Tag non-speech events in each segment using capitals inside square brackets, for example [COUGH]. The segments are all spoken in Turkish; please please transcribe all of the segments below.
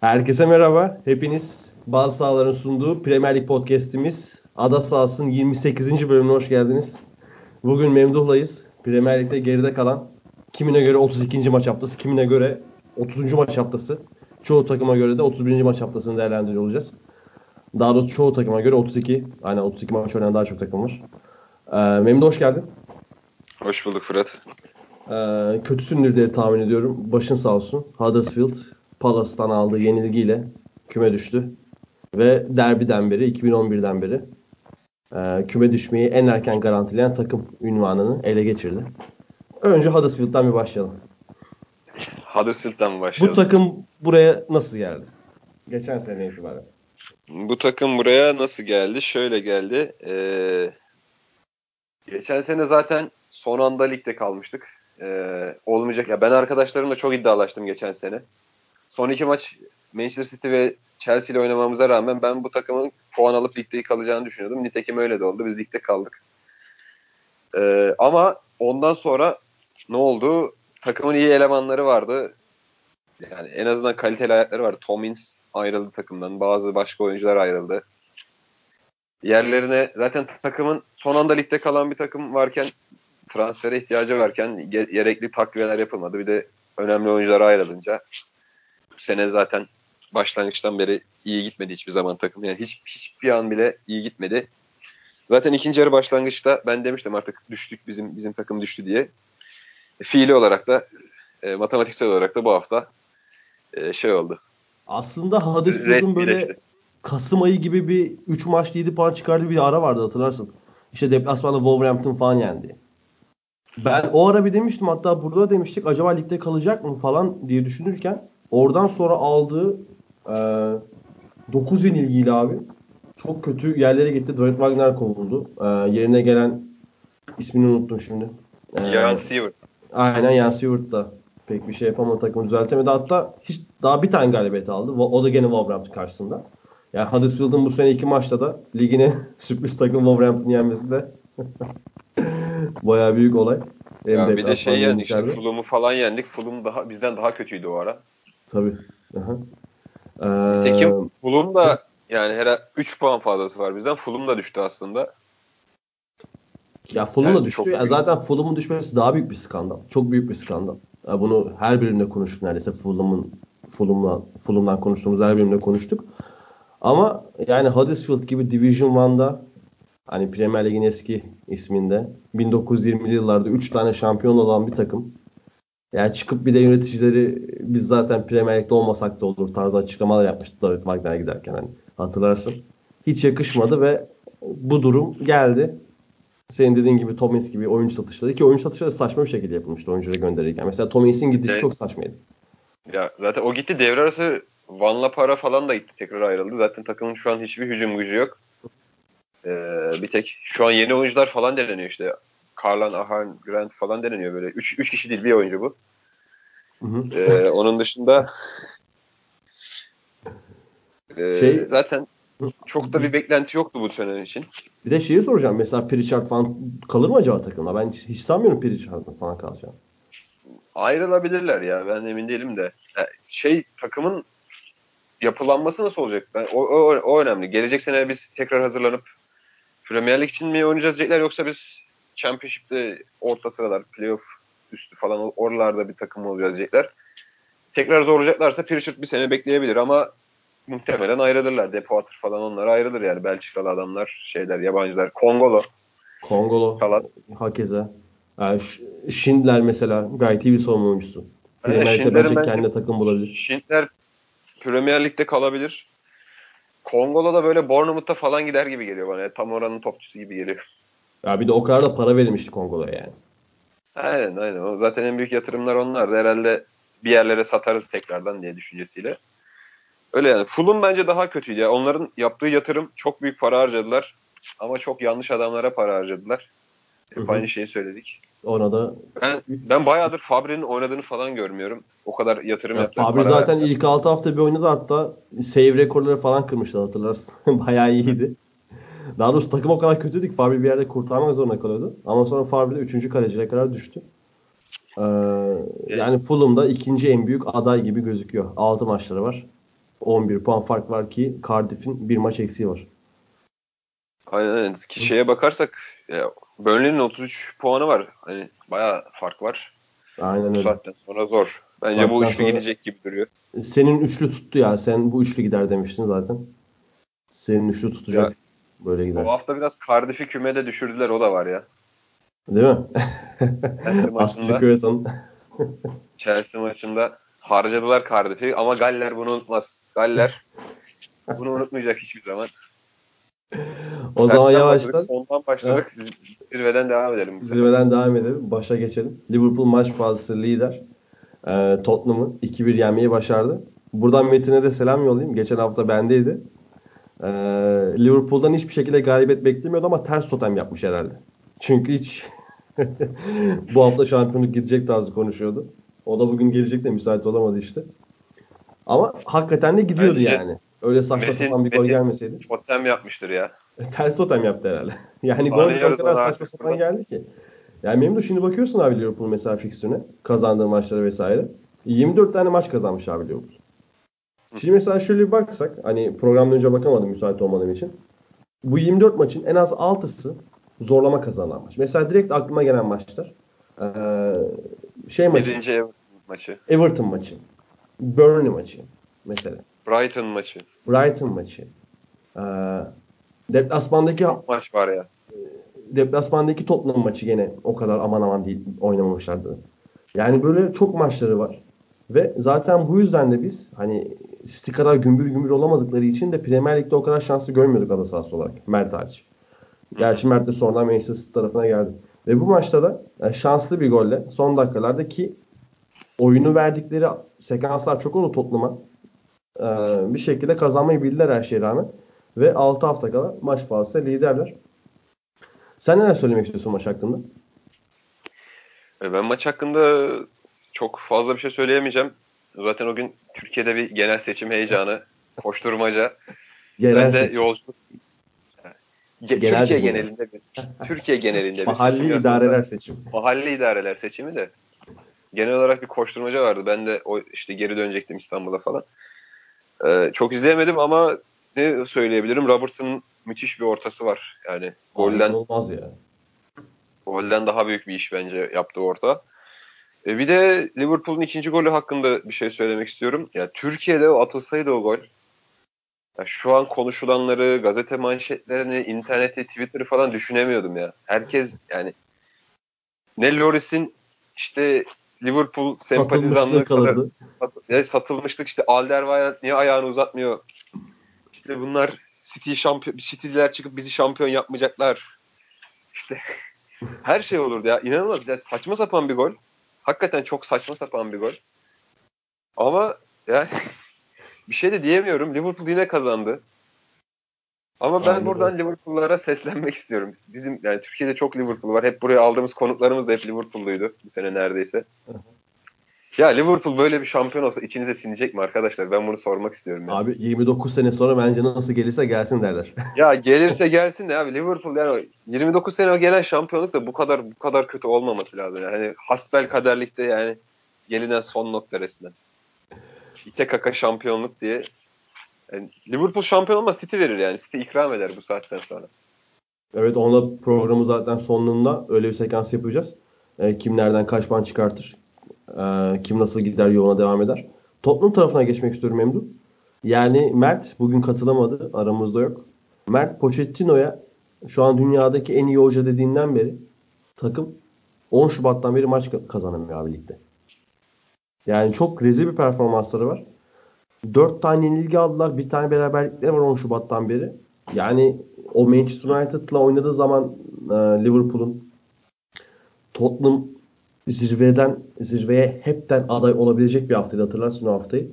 Herkese merhaba. Hepiniz bazı sahaların sunduğu Premier Lig podcast'imiz Ada Sahası'nın 28. bölümüne hoş geldiniz. Bugün Memduh'layız. Premier Lig'de geride kalan kimine göre 32. maç haftası, kimine göre 30. maç haftası. Çoğu takıma göre de 31. maç haftasını değerlendiriyor olacağız. Daha doğrusu çoğu takıma göre 32. Aynen 32 maç oynayan daha çok takım var. Ee, Memduh hoş geldin. Hoş bulduk Fırat. Ee, kötüsündür diye tahmin ediyorum. Başın sağ olsun. Huddersfield Palace'tan aldığı yenilgiyle küme düştü. Ve derbiden beri, 2011'den beri e, küme düşmeyi en erken garantileyen takım ünvanını ele geçirdi. Önce Huddersfield'dan bir başlayalım. Huddersfield'dan mı başlayalım? Bu takım buraya nasıl geldi? Geçen sene itibaren. Bu takım buraya nasıl geldi? Şöyle geldi. Ee, geçen sene zaten son anda ligde kalmıştık. Ee, olmayacak. Ya ben arkadaşlarımla çok iddialaştım geçen sene. Son iki maç Manchester City ve Chelsea ile oynamamıza rağmen ben bu takımın puan alıp ligde kalacağını düşünüyordum. Nitekim öyle de oldu. Biz ligde kaldık. Ee, ama ondan sonra ne oldu? Takımın iyi elemanları vardı. Yani en azından kaliteli ayakları vardı. Tomins ayrıldı takımdan. Bazı başka oyuncular ayrıldı. Yerlerine zaten takımın son anda ligde kalan bir takım varken transfere ihtiyacı varken gerekli takviyeler yapılmadı. Bir de önemli oyuncular ayrılınca sene zaten başlangıçtan beri iyi gitmedi hiçbir zaman takım. Yani hiç hiçbir an bile iyi gitmedi. Zaten ikinci yarı başlangıçta ben demiştim artık düştük bizim bizim takım düştü diye. E, fiili olarak da e, matematiksel olarak da bu hafta e, şey oldu. Aslında Huddersfield'ın böyle Kasım ayı gibi bir 3 maç 7 puan çıkardığı bir ara vardı hatırlarsın. İşte deplasmanda Wolverhampton falan yendi. Ben o ara bir demiştim hatta burada demiştik acaba ligde kalacak mı falan diye düşünürken oradan sonra aldığı e, 9 yenilgiyle abi çok kötü yerlere gitti. Dwight Wagner kovuldu. E, yerine gelen ismini unuttum şimdi. E, Jan Stewart. Aynen Jan Stewart da pek bir şey yapamadı takımı düzeltemedi. Hatta hiç daha bir tane galibiyet aldı. O da gene Wolverhampton karşısında. Yani Huddersfield'ın bu sene iki maçta da ligine [LAUGHS] sürpriz takım Wolverhampton'ı yenmesi de [LAUGHS] bayağı büyük olay. Hem ya bir de şey yendik işte Fulham'ı falan yendik. Fulham daha bizden daha kötüydü o ara. Tabii. Aha. Ee... Tekim Fulham da yani her 3 puan fazlası var bizden. Fulham da düştü aslında. Ya Fulham da düştü. Yani zaten Fulham'ın düşmesi daha büyük bir skandal. Çok büyük bir skandal. Bunu her bölümde konuştuk neredeyse Fulham'ın Fulham'dan, Fulham'dan konuştuğumuz her bölümde konuştuk. Ama yani Huddersfield gibi Division 1'da hani Premier Lig'in eski isminde 1920'li yıllarda 3 tane şampiyon olan bir takım. Yani çıkıp bir de yöneticileri biz zaten Premier Lig'de olmasak da olur tarzı açıklamalar yapmıştı David Wagner giderken hani hatırlarsın. Hiç yakışmadı ve bu durum geldi. Senin dediğin gibi Tomins gibi oyuncu satışları ki oyuncu satışları saçma bir şekilde yapılmıştı oyuncuları gönderirken. Mesela Tomins'in gidişi evet. çok saçmaydı. Ya zaten o gitti devre arası Van'la para falan da gitti tekrar ayrıldı. Zaten takımın şu an hiçbir hücum gücü yok. Ee, bir tek şu an yeni oyuncular falan deneniyor işte. Karlan, Ahan, Grant falan deneniyor böyle. Üç, üç kişi değil bir oyuncu bu. Hı hı. Ee, onun dışında e, şey, zaten çok da bir beklenti yoktu bu sene için. Bir de şeyi soracağım. Mesela Pritchard falan kalır mı acaba takımda? Ben hiç sanmıyorum Pritchard'ın falan kalacağını. Ayrılabilirler ya. Ben emin değilim de. Şey takımın yapılanması nasıl olacak? Ben, o, o, o önemli. Gelecek sene biz tekrar hazırlanıp Premier Lig için mi oynayacağız diyecekler yoksa biz Championship'te orta sıralar, playoff üstü falan oralarda bir takım olacağız diyecekler. Tekrar zorlayacaklarsa Pritchard bir sene bekleyebilir ama muhtemelen ayrılırlar. Depoater falan onlar ayrılır yani. Belçikalı adamlar, şeyler, yabancılar. Kongolo. Kongolo. Falan. Hakeza. Yani Schindler mesela gayet iyi bir savunma oyuncusu. Premier Lig'de bence kendine takım bulabilir. Schindler Premier Lig'de kalabilir. Kongolo da böyle Bournemouth'ta falan gider gibi geliyor bana. Tam oranın topçusu gibi geliyor. Ya bir de o kadar da para verilmişti Kongolo'ya yani. Aynen aynen. O zaten en büyük yatırımlar onlar. Herhalde bir yerlere satarız tekrardan diye düşüncesiyle. Öyle yani. Fulham bence daha kötüydü. Yani onların yaptığı yatırım çok büyük para harcadılar. Ama çok yanlış adamlara para harcadılar. Hep aynı şeyi söyledik. Ona da ben, ben bayağıdır Fabri'nin oynadığını falan görmüyorum. O kadar yatırım ya yaptı. Fabri zaten yaptı. ilk 6 hafta bir oynadı hatta save rekorları falan kırmıştı hatırlarsın. [LAUGHS] Bayağı iyiydi. Daha doğrusu takım o kadar kötüydü ki Fabri bir yerde kurtarmak zorunda kalıyordu. Ama sonra Fabri de 3. kaleciye kadar düştü. Ee, yani Fulham'da ikinci en büyük aday gibi gözüküyor. 6 maçları var. 11 puan fark var ki Cardiff'in bir maç eksiği var. Aynen aynen. Ki şeye bakarsak ya, Burnley'nin 33 puanı var. Hani bayağı fark var. Aynen öyle. saatten sonra zor. Bence Saatten bu üçlü sonra- gidecek gibi duruyor. Senin üçlü tuttu ya. Sen bu üçlü gider demiştin zaten. Senin üçlü tutacak. Böyle Bu gidersin. hafta biraz Cardiff'i kümede düşürdüler o da var ya. Değil mi? [LAUGHS] maçında. Aspilicueta'nın Chelsea maçında harcadılar Cardiff'i ama Galler bunu unutmaz. Galler bunu unutmayacak hiçbir zaman. o zaman Tersten yavaştan başladık, Sondan başladık. Zirveden devam edelim. zirveden devam edelim. Başa geçelim. Liverpool maç fazlası lider. Ee, Tottenham'ı 2-1 yenmeyi başardı. Buradan Metin'e de selam yollayayım. Geçen hafta bendeydi. Ee, Liverpool'dan hiçbir şekilde galibiyet beklemiyordu ama ters totem yapmış herhalde. Çünkü hiç [LAUGHS] bu hafta şampiyonluk gidecek tarzı konuşuyordu. O da bugün gelecek de müsait olamadı işte. Ama hakikaten de gidiyordu Bence yani. Öyle saçma Metin- sapan bir gol gelmeseydi. Totem yapmıştır ya. Ters totem yaptı herhalde. [LAUGHS] yani gol o kadar saçma sapan geldi ki. Yani de şimdi bakıyorsun abi Liverpool mesela fikstürüne. Kazandığı maçlara vesaire. 24 tane maç kazanmış abi Liverpool. Şimdi mesela şöyle bir baksak. Hani programdan önce bakamadım müsait olmadığım için. Bu 24 maçın en az 6'sı zorlama kazanan maç. Mesela direkt aklıma gelen maçlar. Ee, şey maçı. 7. Everton maçı. Everton maçı. Burnley maçı. Mesela. Brighton maçı. Brighton maçı. Ee, deplasmandaki Maç var ya. deplasmandaki Tottenham maçı gene o kadar aman aman değil oynamamışlardı. Yani böyle çok maçları var. Ve zaten bu yüzden de biz hani City kadar gümbür gümbür olamadıkları için de Premier Lig'de o kadar şanslı görmüyorduk ada sahası olarak. Mert hariç. Gerçi Mert de sonradan Manchester City tarafına geldi. Ve bu maçta da yani şanslı bir golle son dakikalarda ki oyunu verdikleri sekanslar çok oldu Tottenham'a. Ee, bir şekilde kazanmayı bildiler her şeye rağmen. Ve 6 hafta kala maç fazla liderler. Sen neler söylemek istiyorsun maç hakkında? E, Ben maç hakkında çok fazla bir şey söyleyemeyeceğim. Zaten o gün Türkiye'de bir genel seçim heyecanı, [LAUGHS] koşturmaca. Genel ben de seçim. yolculuk Ge- Genel Türkiye genelinde bir Türkiye genelinde bir [LAUGHS] Mahalli idareler aslında. seçim. Mahalli idareler seçimi de genel olarak bir koşturmaca vardı. Ben de o işte geri dönecektim İstanbul'a falan. Ee, çok izleyemedim ama ne söyleyebilirim? Robertson'ın müthiş bir ortası var. Yani golden Olmaz ya. golden daha büyük bir iş bence yaptığı orta. E bir de Liverpool'un ikinci golü hakkında bir şey söylemek istiyorum. Ya Türkiye'de o atılsaydı o gol ya şu an konuşulanları, gazete manşetlerini, interneti, Twitter'ı falan düşünemiyordum ya. Herkes yani ne Loris'in işte Liverpool sempatizanlığı kadar sat- ya satılmışlık işte Alderweireld niye ayağını uzatmıyor? İşte bunlar City şampiyon City'liler çıkıp bizi şampiyon yapmayacaklar. İşte [LAUGHS] her şey olurdu ya. İnanılmaz. Yani saçma sapan bir gol. Hakikaten çok saçma sapan bir gol. Ama yani [LAUGHS] bir şey de diyemiyorum. Liverpool yine kazandı. Ama ben Aynen buradan. Liverpool'lara seslenmek istiyorum. Bizim yani Türkiye'de çok Liverpool var. Hep buraya aldığımız konuklarımız da hep Liverpool'luydu bu sene neredeyse. Ya Liverpool böyle bir şampiyon olsa içinize sinecek mi arkadaşlar? Ben bunu sormak istiyorum. ya. Abi 29 sene sonra bence nasıl gelirse gelsin derler. [LAUGHS] Ya gelirse gelsin de abi Liverpool yani o 29 sene o gelen şampiyonluk da bu kadar bu kadar kötü olmaması lazım. Yani hani hasbel kaderlikte yani gelinen son nokta resmen. İte kaka şampiyonluk diye. Yani Liverpool şampiyon olmaz City verir yani. City ikram eder bu saatten sonra. evet onda programı zaten sonunda öyle bir sekans yapacağız. Ee, kim nereden kaç puan çıkartır? Ee, kim nasıl gider yoluna devam eder? Tottenham tarafına geçmek istiyorum Memduh. Yani Mert bugün katılamadı. Aramızda yok. Mert Pochettino'ya şu an dünyadaki en iyi hoca dediğinden beri takım 10 Şubat'tan beri maç ka- kazanamıyor abi ligde. Yani çok rezil bir performansları var. 4 tane yenilgi aldılar. Bir tane beraberlikleri var 10 Şubat'tan beri. Yani o Manchester United'la oynadığı zaman e, Liverpool'un Tottenham zirveden zirveye hepten aday olabilecek bir haftaydı hatırlarsın o haftayı.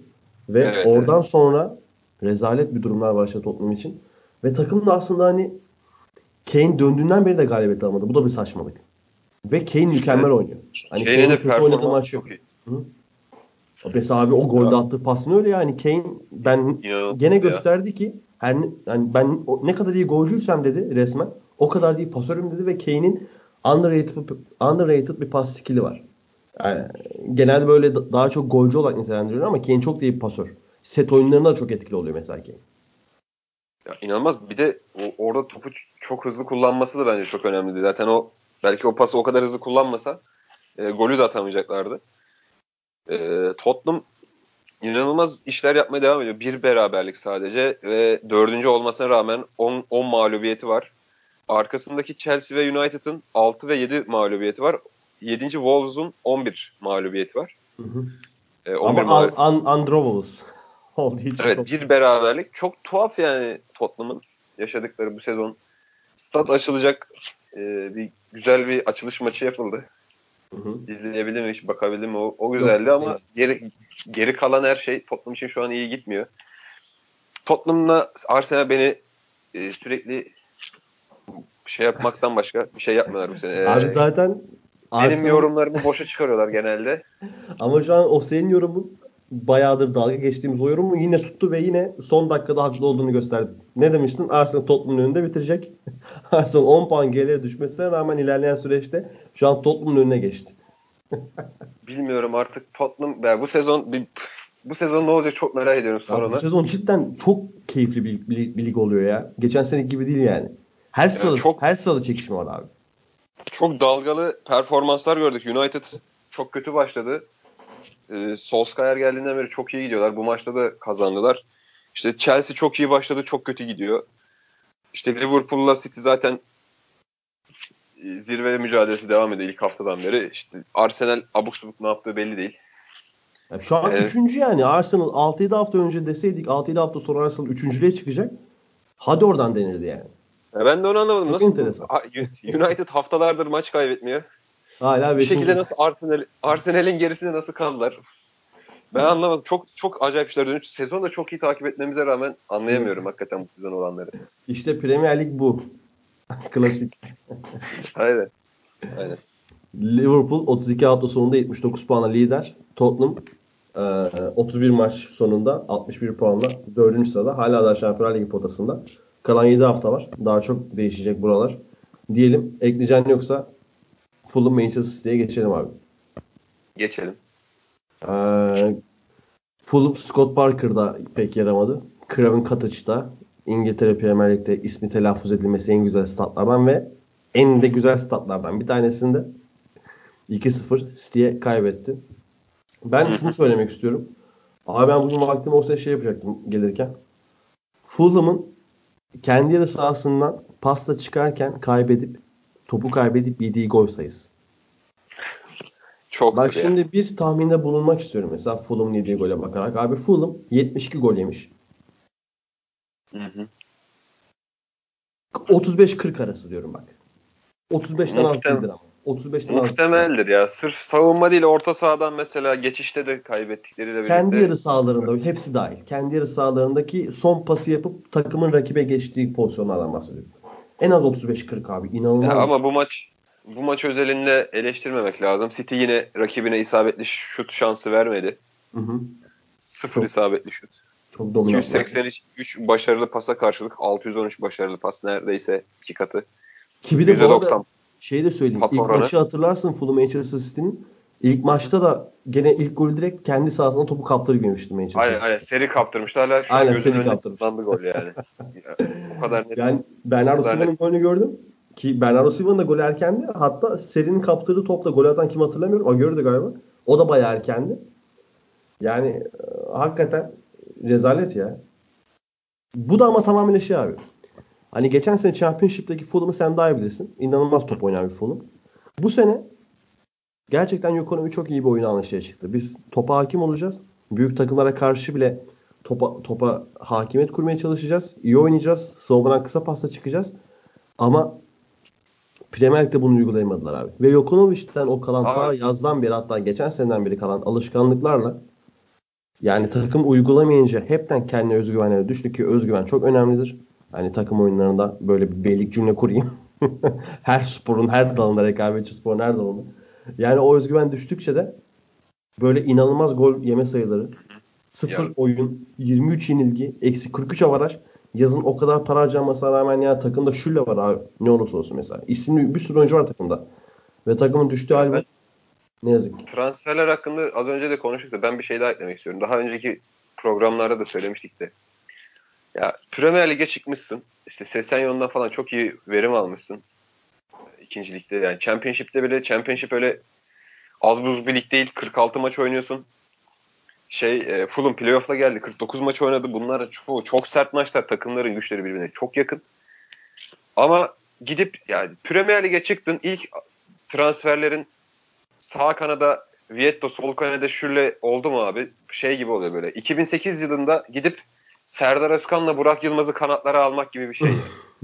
Ve Evet, oradan sonra rezalet bir durumlar başladı Tottenham için. Ve takım da aslında hani Kane döndüğünden beri de galibiyet alamadı. Bu da bir saçmalık. Ve Kane mükemmel oynuyor. Hani Kane'in Kane'in de kötü oynadığı maç yok. Mesela abi o golde attığı pas ne öyle yani Kane ben İnanılmaz gene ya. gösterdi ki her yani ben o- ne kadar iyi golcüysem dedi resmen o kadar iyi pasörüm dedi ve Kane'in underrated, underrated bir pas skill'i var. Yani genelde böyle da- daha çok golcü olarak nitelendiriyor ama Kane çok da iyi bir pasör. set oyunlarında da çok etkili oluyor mesela Kane. Ya inanılmaz. Bir de orada topu çok hızlı kullanması da bence çok önemliydi. Zaten o belki o pası o kadar hızlı kullanmasa e, golü de atamayacaklardı. E, Tottenham inanılmaz işler yapmaya devam ediyor. Bir beraberlik sadece ve dördüncü olmasına rağmen 10 mağlubiyeti var. Arkasındaki Chelsea ve United'ın 6 ve 7 mağlubiyeti var. 7. Wolves'un 11 mağlubiyeti var. Hı hı. E, Ama mağlub- un- Androvos [LAUGHS] olduğu için. Evet bir beraberlik. Çok tuhaf yani Tottenham'ın yaşadıkları bu sezon. Stat açılacak e, bir güzel bir açılış maçı yapıldı. Hı hı. İzleyebildim mi hiç bakabildim mi o, o güzeldi Yok, ama geri, geri kalan her şey Tottenham için şu an iyi gitmiyor. Tottenham'la Arsenal beni e, sürekli şey yapmaktan başka bir şey yapmıyorlar bu sene. Abi zaten benim Arsenal... yorumlarımı boşa çıkarıyorlar genelde. [LAUGHS] Ama şu an o senin yorumun bayağıdır dalga geçtiğimiz o yorumu yine tuttu ve yine son dakikada haklı olduğunu gösterdi. Ne demiştin? Arsenal Tottenham'ın önünde bitirecek. [LAUGHS] Arsenal 10 puan gerilere düşmesine rağmen ilerleyen süreçte şu an Tottenham'ın önüne geçti. [LAUGHS] Bilmiyorum artık Tottenham yani bu sezon bir, bu sezon ne olacak çok merak ediyorum sonra. Bu sezon cidden çok keyifli bir, bir, bir lig oluyor ya. Geçen sene gibi değil yani. Her yani çok, her sırada çekişme var abi. Çok dalgalı performanslar gördük. United çok kötü başladı. Ee, Solskjaer geldiğinden beri çok iyi gidiyorlar. Bu maçta da kazandılar. İşte Chelsea çok iyi başladı, çok kötü gidiyor. İşte Liverpool'la City zaten e, zirve mücadelesi devam ediyor ilk haftadan beri. İşte Arsenal abuk subuk ne yaptığı belli değil. Yani şu an evet. üçüncü yani. Arsenal 6-7 hafta önce deseydik 6-7 hafta sonra Arsenal üçüncülüğe çıkacak. Hadi oradan denirdi yani. Ya ben de onu anlamadım. Çok Nasıl enteresan. [LAUGHS] United haftalardır maç kaybetmiyor. Hala bir şekilde nasıl Arsenal Arsenal'in gerisinde nasıl kaldılar? Ben anlamadım. Çok çok acayip işler dönüyor. Sezonu da çok iyi takip etmemize rağmen anlayamıyorum hakikaten bu sezon olanları. İşte Premier Lig bu. [LAUGHS] Klasik. [LAUGHS] Aynen. Aynen. Liverpool 32 hafta sonunda 79 puanla lider. Tottenham 31 maç sonunda 61 puanla 4. sırada. Hala da Şampiyonlar Ligi potasında. Kalan 7 hafta var. Daha çok değişecek buralar. Diyelim ekleyeceğin yoksa Fulham Manchester City'ye geçelim abi. Geçelim. Ee, Fulham Scott Parker'da pek yaramadı. Craven Cottage'da İngiltere Premier Lig'de ismi telaffuz edilmesi en güzel statlardan ve en de güzel statlardan bir tanesinde 2-0 City'ye kaybetti. Ben şunu söylemek istiyorum. Abi ben bugün vaktim olsa şey yapacaktım gelirken. Fulham'ın kendi yarı sahasından pasta çıkarken kaybedip topu kaybedip yediği gol sayısı. Çok Bak şimdi ya. bir tahminde bulunmak istiyorum. Mesela Fulham'ın yediği gole bakarak. Abi Fulham 72 gol yemiş. Hı hı. 35-40 arası diyorum bak. 35'ten az değildir ama. 35'ten Muhtemeldir ya. Sırf savunma değil orta sahadan mesela geçişte de kaybettikleriyle birlikte. Kendi yarı sahalarında hepsi dahil. Kendi yarı sahalarındaki son pası yapıp takımın rakibe geçtiği pozisyonlardan bahsediyorum. En az 35-40 abi. İnanılmaz. Ya ama bu maç bu maç özelinde eleştirmemek lazım. City yine rakibine isabetli şut şansı vermedi. Hı hı. Sıfır çok, isabetli şut. Çok dominant. 283 başarılı pasa karşılık 613 başarılı pas neredeyse iki katı. Ki bir de %90. bu arada şey de söyleyeyim. Pas ilk maçı hatırlarsın Fulham Manchester City'nin. İlk maçta da gene ilk golü direkt kendi sahasına topu kaptırmıştı Manchester Aynen aynen seri kaptırmıştı. Hala şu aynen, gözümün önünde kaptırmıştı. gol yani. [LAUGHS] o kadar net. Yani Bernardo Silva'nın golünü gördüm. Ki Bernardo Silva'nın da golü erkendi. Hatta serinin kaptırdığı topla gol atan kim hatırlamıyorum. O gördü galiba. O da bayağı erkendi. Yani e, hakikaten rezalet ya. Bu da ama tamamen şey abi. Hani geçen sene Championship'teki Fulham'ı sen daha iyi bilirsin. İnanılmaz top oynayan bir Fulham. Bu sene gerçekten ekonomi çok iyi bir oyun anlayışıya çıktı. Biz topa hakim olacağız. Büyük takımlara karşı bile topa, topa hakimiyet kurmaya çalışacağız. İyi oynayacağız. Savunmadan kısa pasta çıkacağız. Ama Premier Lig'de bunu uygulayamadılar abi. Ve Jokonovic'ten o kalan ta yazdan beri hatta geçen seneden beri kalan alışkanlıklarla yani takım uygulamayınca hepten kendine özgüvenleri düştü ki özgüven çok önemlidir. Hani takım oyunlarında böyle bir beylik cümle kurayım. [LAUGHS] her sporun her dalında rekabetçi sporun her dalında. Yani o özgüven düştükçe de böyle inanılmaz gol yeme sayıları. Sıfır yani. oyun, 23 yenilgi, eksi 43 avaraj. Yazın o kadar para harcanmasına rağmen ya takımda şülle var abi. Ne olursa olsun mesela. İsimli bir sürü oyuncu var takımda. Ve takımın düştüğü hal Ne yazık ki. Transferler hakkında az önce de konuştuk da ben bir şey daha eklemek istiyorum. Daha önceki programlarda da söylemiştik de. Ya Premier Lig'e çıkmışsın. İşte Sesenyon'dan falan çok iyi verim almışsın. İkinci ligde yani Championship'te bile Championship öyle az buz bir lig değil. 46 maç oynuyorsun. Şey e, Fulham playoff'la geldi. 49 maç oynadı. Bunlar çok, çok sert maçlar. Takımların güçleri birbirine çok yakın. Ama gidip yani Premier Lig'e çıktın. ilk transferlerin sağ kanada Vietto, sol kanada Şürle oldu mu abi? Şey gibi oluyor böyle. 2008 yılında gidip Serdar Özkan'la Burak Yılmaz'ı kanatlara almak gibi bir şey.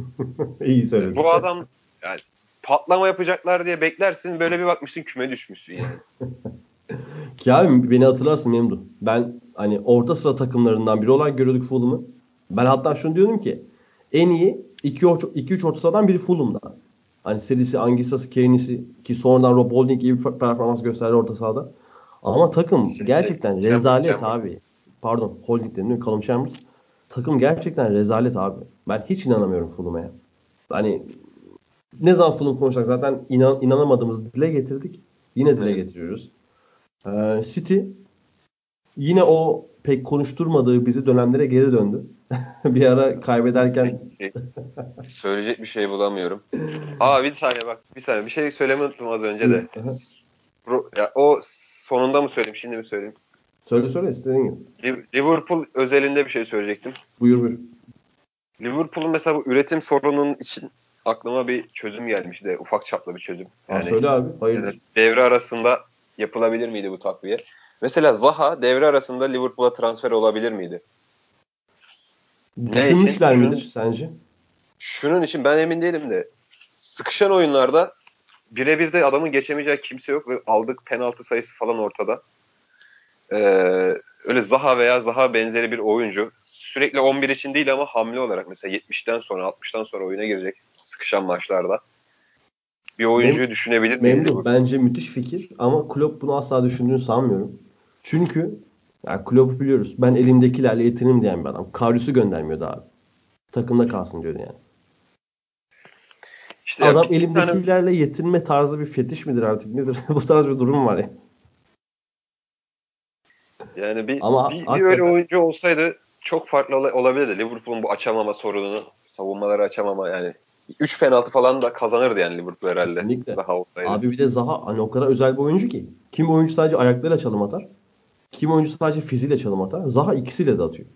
[LAUGHS] İyi söyledin. Bu adam yani patlama yapacaklar diye beklersin. Böyle bir bakmışsın küme düşmüşsün yani. [LAUGHS] Ki abi beni hatırlarsın Memdu. Ben hani orta sıra takımlarından biri olarak görüyorduk Fulham'ı. Ben hatta şunu diyordum ki en iyi 2-3 orta sahadan biri Fulham'da. Hani serisi Angisa'sı, Keynesi ki sonradan Rob Holding gibi bir performans gösterdi orta sahada. Ama takım gerçekten rezalet abi. Pardon Holding dedim? Callum Chambers. Takım gerçekten rezalet abi. Ben hiç inanamıyorum Fulham'a. Hani ne zaman Fulham konuşacak zaten inan, inanamadığımızı dile getirdik. Yine dile getiriyoruz. Ee, City yine o pek konuşturmadığı bizi dönemlere geri döndü. [LAUGHS] bir ara kaybederken söyleyecek bir şey bulamıyorum. Aa bir saniye bak bir saniye bir şey söylemeyi unuttum az önce de. ya, o sonunda mı söyleyeyim şimdi mi söyleyeyim? Söyle söyle istediğin gibi. Liverpool özelinde bir şey söyleyecektim. Buyur buyur. Liverpool'un mesela bu üretim sorununun için aklıma bir çözüm gelmişti. Ufak çaplı bir çözüm. Yani, ha, söyle abi. Hayırdır? Yani devre arasında yapılabilir miydi bu takviye? Mesela Zaha devre arasında Liverpool'a transfer olabilir miydi? Düşünmüşler midir şunun, sence? Şunun için ben emin değilim de sıkışan oyunlarda birebir de adamın geçemeyeceği kimse yok ve aldık penaltı sayısı falan ortada. Ee, öyle Zaha veya Zaha benzeri bir oyuncu sürekli 11 için değil ama hamle olarak mesela 70'ten sonra 60'tan sonra oyuna girecek sıkışan maçlarda. Bir oyuncuyu Mem- düşünebilir miyiz? Memnun. Bence müthiş fikir ama Klopp bunu asla düşündüğünü sanmıyorum. Çünkü yani Klopp'u biliyoruz. Ben elimdekilerle yetinirim diyen bir adam. Karius'u göndermiyordu abi. Takımda kalsın diyordu yani. İşte adam elimdekilerle tane... yetinme tarzı bir fetiş midir artık nedir? [LAUGHS] Bu tarz bir durum var ya. Yani bir, Ama bir, hakikaten... bir öyle oyuncu olsaydı çok farklı olabilirdi. Liverpool'un bu açamama sorununu, savunmaları açamama yani 3 penaltı falan da kazanırdı yani Liverpool herhalde. Kesinlikle. Zaha olsaydı. Abi bir de Zaha hani o kadar özel bir oyuncu ki. Kim oyuncu sadece ayaklarıyla çalım atar. Kim oyuncu sadece fiziğiyle çalım atar. Zaha ikisiyle de atıyor.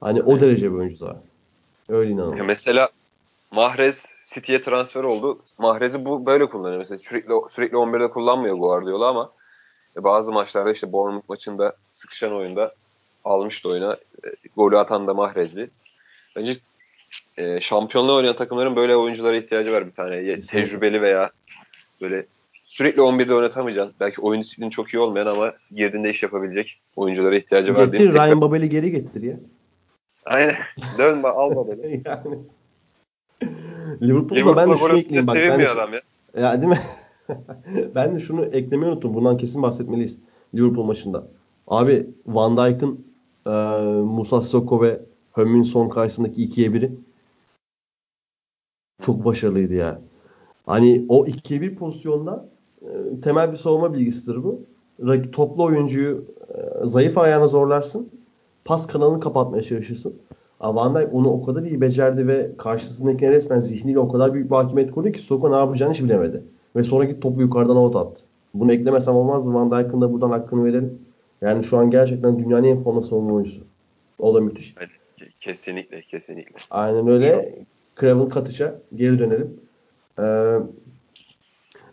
Hani o derece bir oyuncu Zaha. Öyle inanılmaz. Mesela Mahrez City'ye transfer oldu. Mahrez'i bu böyle kullanıyor. Mesela sürekli sürekli 11'de kullanmıyor Guardiola ama bazı maçlarda işte Bournemouth maçında sıkışan oyunda almıştı oyuna. E, golü atan da Mahrez'di. Bence e, şampiyonluğa oynayan takımların böyle oyunculara ihtiyacı var bir tane. Tecrübeli veya böyle sürekli 11'de oynatamayacaksın. Belki oyun disiplini çok iyi olmayan ama girdiğinde iş yapabilecek oyunculara ihtiyacı var. Getir Ryan Babel'i geri getir ya. Aynen. [LAUGHS] Dön al Babel'i. yani. Liverpool'da ben de şunu ekleyeyim bak. Ben de, adam ya. ya değil mi? [LAUGHS] ben de şunu eklemeyi unuttum. Bundan kesin bahsetmeliyiz. Liverpool maçında. Abi Van Dijk'ın e, Musa Soko ve Hömmin son karşısındaki ikiye biri çok başarılıydı ya. Hani o 2'ye 1 pozisyonda e, temel bir savunma bilgisidir bu. Toplu oyuncuyu e, zayıf ayağına zorlarsın. Pas kanalını kapatmaya çalışırsın. Van Dijk onu o kadar iyi becerdi ve karşısındakine resmen zihniyle o kadar büyük bir hakimiyet kurdu ki Soko ne yapacağını hiç bilemedi. Ve sonra git topu yukarıdan out attı. Bunu eklemesem olmazdı. Van Dijk'ın da buradan hakkını verelim. Yani şu an gerçekten dünyanın en forma savunma oyuncusu. O da müthiş. Kesinlikle, kesinlikle. Aynen öyle. Craven Katış'a geri dönelim. Ee,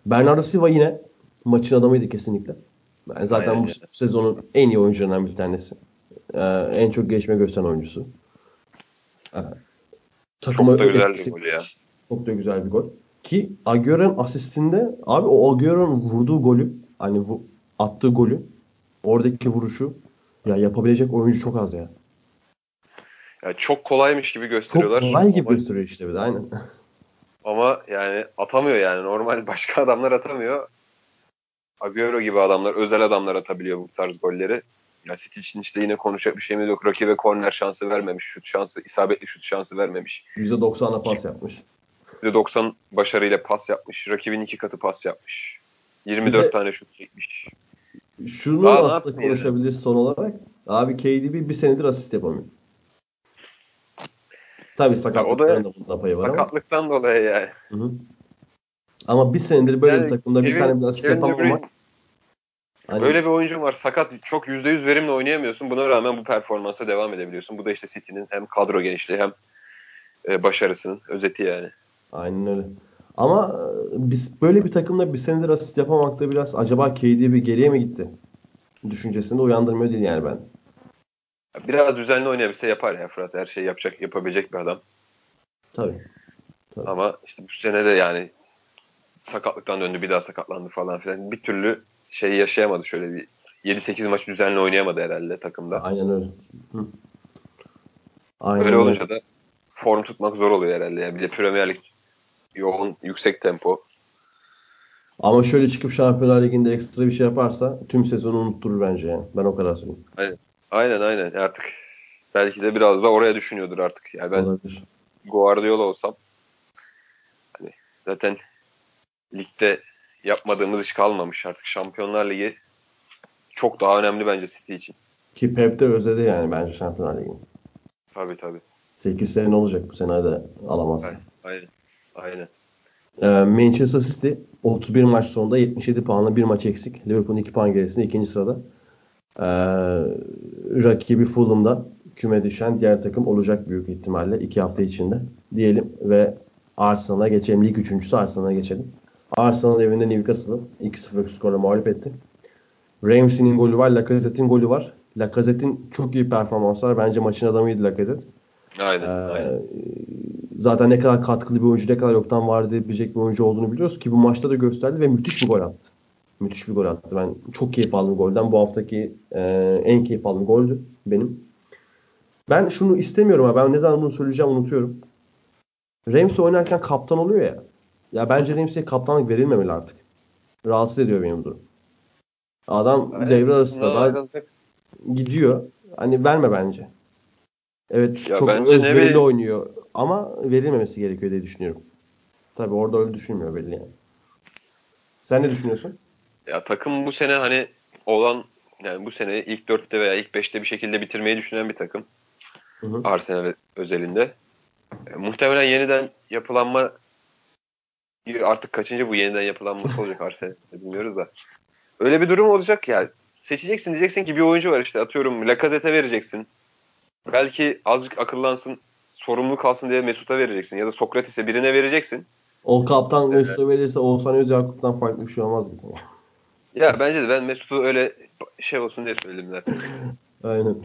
Bernardo Silva yine maçın adamıydı kesinlikle. Yani zaten Aynen. bu sezonun en iyi oyuncularından bir tanesi. Ee, en çok gelişme gösteren oyuncusu. Ee, çok da güzel bir gol ya. Çok da güzel bir gol. Ki Agüero'nun asistinde abi o Agüero'nun vurduğu golü hani vu, attığı golü oradaki vuruşu ya yapabilecek oyuncu çok az ya. Ya çok kolaymış gibi gösteriyorlar. Çok kolay gibi gösteriyor işte bir de aynen. Ama yani atamıyor yani. Normal başka adamlar atamıyor. Agüero gibi adamlar, özel adamlar atabiliyor bu tarz golleri. Ya City için işte yine konuşacak bir şeyimiz yok. Rakibe korner şansı vermemiş. Şut şansı, isabetli şut şansı vermemiş. %90'a pas yapmış. %90 başarıyla pas yapmış. Rakibin iki katı pas yapmış. 24 de, tane şut çekmiş. Şunu Daha aslında konuşabiliriz yani? son olarak. Abi KDB bir senedir asist yapamıyor. Tabii sakatlıktan da bunda payı var sakatlıktan ama. dolayı yani. Hı hı. Ama bir senedir böyle yani bir takımda Kevin, bir tane bir asist yapamamak. Hani... Böyle bir oyuncun var. Sakat çok %100 verimle oynayamıyorsun. Buna rağmen bu performansa devam edebiliyorsun. Bu da işte City'nin hem kadro genişliği hem e, başarısının özeti yani. Aynen öyle. Ama e, biz böyle bir takımda bir senedir asist yapamakta biraz acaba KD bir geriye mi gitti? Düşüncesini de uyandırmıyor değil yani ben. Biraz düzenli oynayabilse yapar ya Fırat. Her şeyi yapacak, yapabilecek bir adam. Tabii. Tabii. Ama işte bu sene de yani sakatlıktan döndü bir daha sakatlandı falan filan. Bir türlü şeyi yaşayamadı şöyle bir 7-8 maç düzenli oynayamadı herhalde takımda. Aynen öyle. Hı. Aynen öyle olunca da form tutmak zor oluyor herhalde. Yani bir de Premier Lig yoğun, yüksek tempo. Ama şöyle çıkıp Şampiyonlar Ligi'nde ekstra bir şey yaparsa tüm sezonu unutturur bence yani. Ben o kadar söyleyeyim. Aynen. Aynen aynen. Artık belki de biraz da oraya düşünüyordur artık. Yani ben Olabilir. Guardiola olsam hani zaten ligde yapmadığımız iş kalmamış artık. Şampiyonlar Ligi çok daha önemli bence City için. Ki Pep de özledi yani bence Şampiyonlar Ligi'ni. Tabii tabii. 8 sene olacak bu sene de alamaz. Aynen. Aynen. Aynen. Ee, Manchester City 31 maç sonunda 77 puanla bir maç eksik. Liverpool'un 2 puan gerisinde ikinci sırada. Ee, rakibi Fulham'da küme düşen diğer takım olacak büyük ihtimalle 2 hafta içinde diyelim ve Arsenal'a geçelim. Lig üçüncüsü Arsenal'a geçelim. Arsenal evinde Newcastle'ı 2-0 skorla mağlup etti. Ramsey'nin golü var, Lacazette'in golü var. Lacazette'in çok iyi performans var. Bence maçın adamıydı Lacazette. Aynen, ee, aynen. Zaten ne kadar katkılı bir oyuncu, ne kadar yoktan var diyebilecek bir oyuncu olduğunu biliyoruz ki bu maçta da gösterdi ve müthiş bir gol attı. Müthiş bir gol attı. Ben çok keyif aldım golden. Bu haftaki e, en keyif aldığım goldü benim. Ben şunu istemiyorum ama ben ne zaman bunu söyleyeceğim unutuyorum. Ramsey oynarken kaptan oluyor ya. Ya bence Ramsey'e kaptanlık verilmemeli artık. Rahatsız ediyor benim durum. Adam Aynen. devre arasında da gidiyor. Hani verme bence. Evet ya çok özverili oynuyor ama verilmemesi gerekiyor diye düşünüyorum. Tabii orada öyle düşünmüyor belli yani. Sen ne düşünüyorsun? Ya takım bu sene hani olan yani bu sene ilk dörtte veya ilk beşte bir şekilde bitirmeyi düşünen bir takım. Hı hı. Arsenal özelinde. E, muhtemelen yeniden yapılanma artık kaçıncı bu yeniden yapılanması olacak Arsenal bilmiyoruz da. Öyle bir durum olacak ya. Seçeceksin diyeceksin ki bir oyuncu var işte atıyorum Lacazette'e vereceksin. Belki azıcık akıllansın, sorumlu kalsın diye Mesut'a vereceksin ya da Sokrates'e birine vereceksin. O kaptan ee, Mesut'a verirse Oğuzhan Özyakup'tan farklı bir şey olmaz mı? [LAUGHS] Ya bence de ben Mesut'u öyle şey olsun diye söyledim zaten. [LAUGHS] Aynen.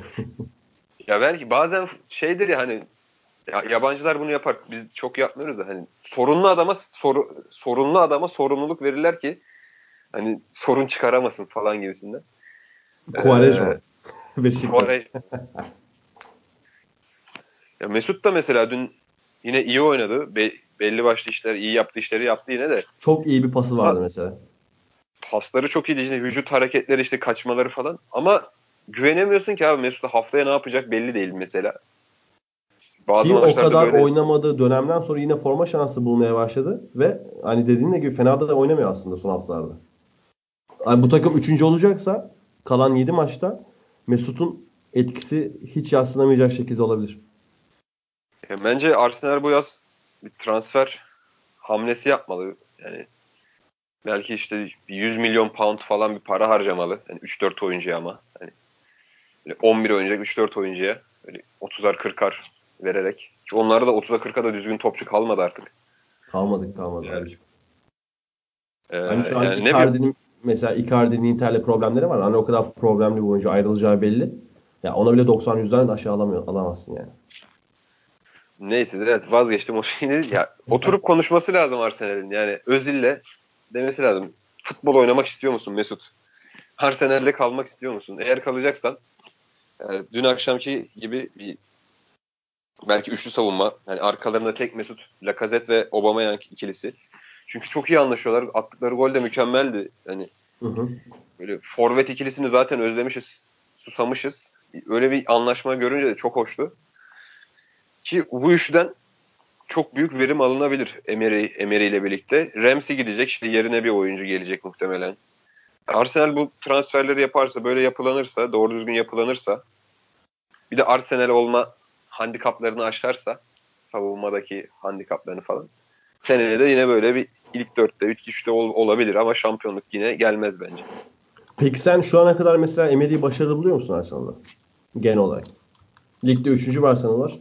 ya belki bazen şeydir ya hani ya yabancılar bunu yapar. Biz çok yapmıyoruz da hani sorunlu adama soru, sorunlu adama sorumluluk verirler ki hani sorun çıkaramasın falan gibisinden. Kuvarejma. Ee, [LAUGHS] Beşiktaş. Ya Mesut da mesela dün yine iyi oynadı. Be, belli başlı işler, iyi yaptığı işleri yaptı yine de. Çok iyi bir pası vardı ha, mesela. Pasları çok iyiydi. İşte vücut hareketleri, işte kaçmaları falan. Ama güvenemiyorsun ki abi Mesut haftaya ne yapacak belli değil mesela. Bazı Ki o kadar böyle... oynamadığı dönemden sonra yine forma şansı bulmaya başladı ve hani dediğin gibi fena da oynamıyor aslında son haftalarda. Yani bu takım 3. olacaksa kalan 7 maçta Mesut'un etkisi hiç yaslanamayacak şekilde olabilir. Ya bence Arsenal bu yaz bir transfer hamlesi yapmalı. Yani belki işte 100 milyon pound falan bir para harcamalı. Yani 3-4 oyuncuya ama. Yani 11 oyuncu 3-4 oyuncuya. Böyle 30'ar 40'ar vererek. Çünkü onlarda da 30'a 40'a da düzgün topçu kalmadı artık. Kalmadık kalmadı. Yani. Ee, hani şu an yani Icardi'nin mesela Icardi'nin Inter'le problemleri var. Hani o kadar problemli bir oyuncu ayrılacağı belli. Ya ona bile 90 yüzden aşağı alamıyor, alamazsın yani. Neyse evet vazgeçtim o şeyini. Ya oturup konuşması lazım Arsenal'in. Yani Özil'le demesi lazım. Futbol oynamak istiyor musun Mesut? Arsenal'de kalmak istiyor musun? Eğer kalacaksan yani dün akşamki gibi bir belki üçlü savunma. Yani arkalarında tek Mesut, Lacazette ve Aubameyang ikilisi. Çünkü çok iyi anlaşıyorlar. Attıkları gol de mükemmeldi. Hani hı hı. böyle forvet ikilisini zaten özlemişiz, susamışız. Öyle bir anlaşma görünce de çok hoştu. Ki bu üçlüden çok büyük verim alınabilir Emery, Emery ile birlikte. Ramsey gidecek. işte yerine bir oyuncu gelecek muhtemelen. Arsenal bu transferleri yaparsa, böyle yapılanırsa, doğru düzgün yapılanırsa bir de Arsenal olma handikaplarını aşarsa savunmadaki handikaplarını falan seneye de yine böyle bir ilk dörtte, ilk üçte ol, olabilir ama şampiyonluk yine gelmez bence. Peki sen şu ana kadar mesela Emery'i başarılı buluyor musun Arsenal'da? Genel olarak. Ligde üçüncü Arsenal var.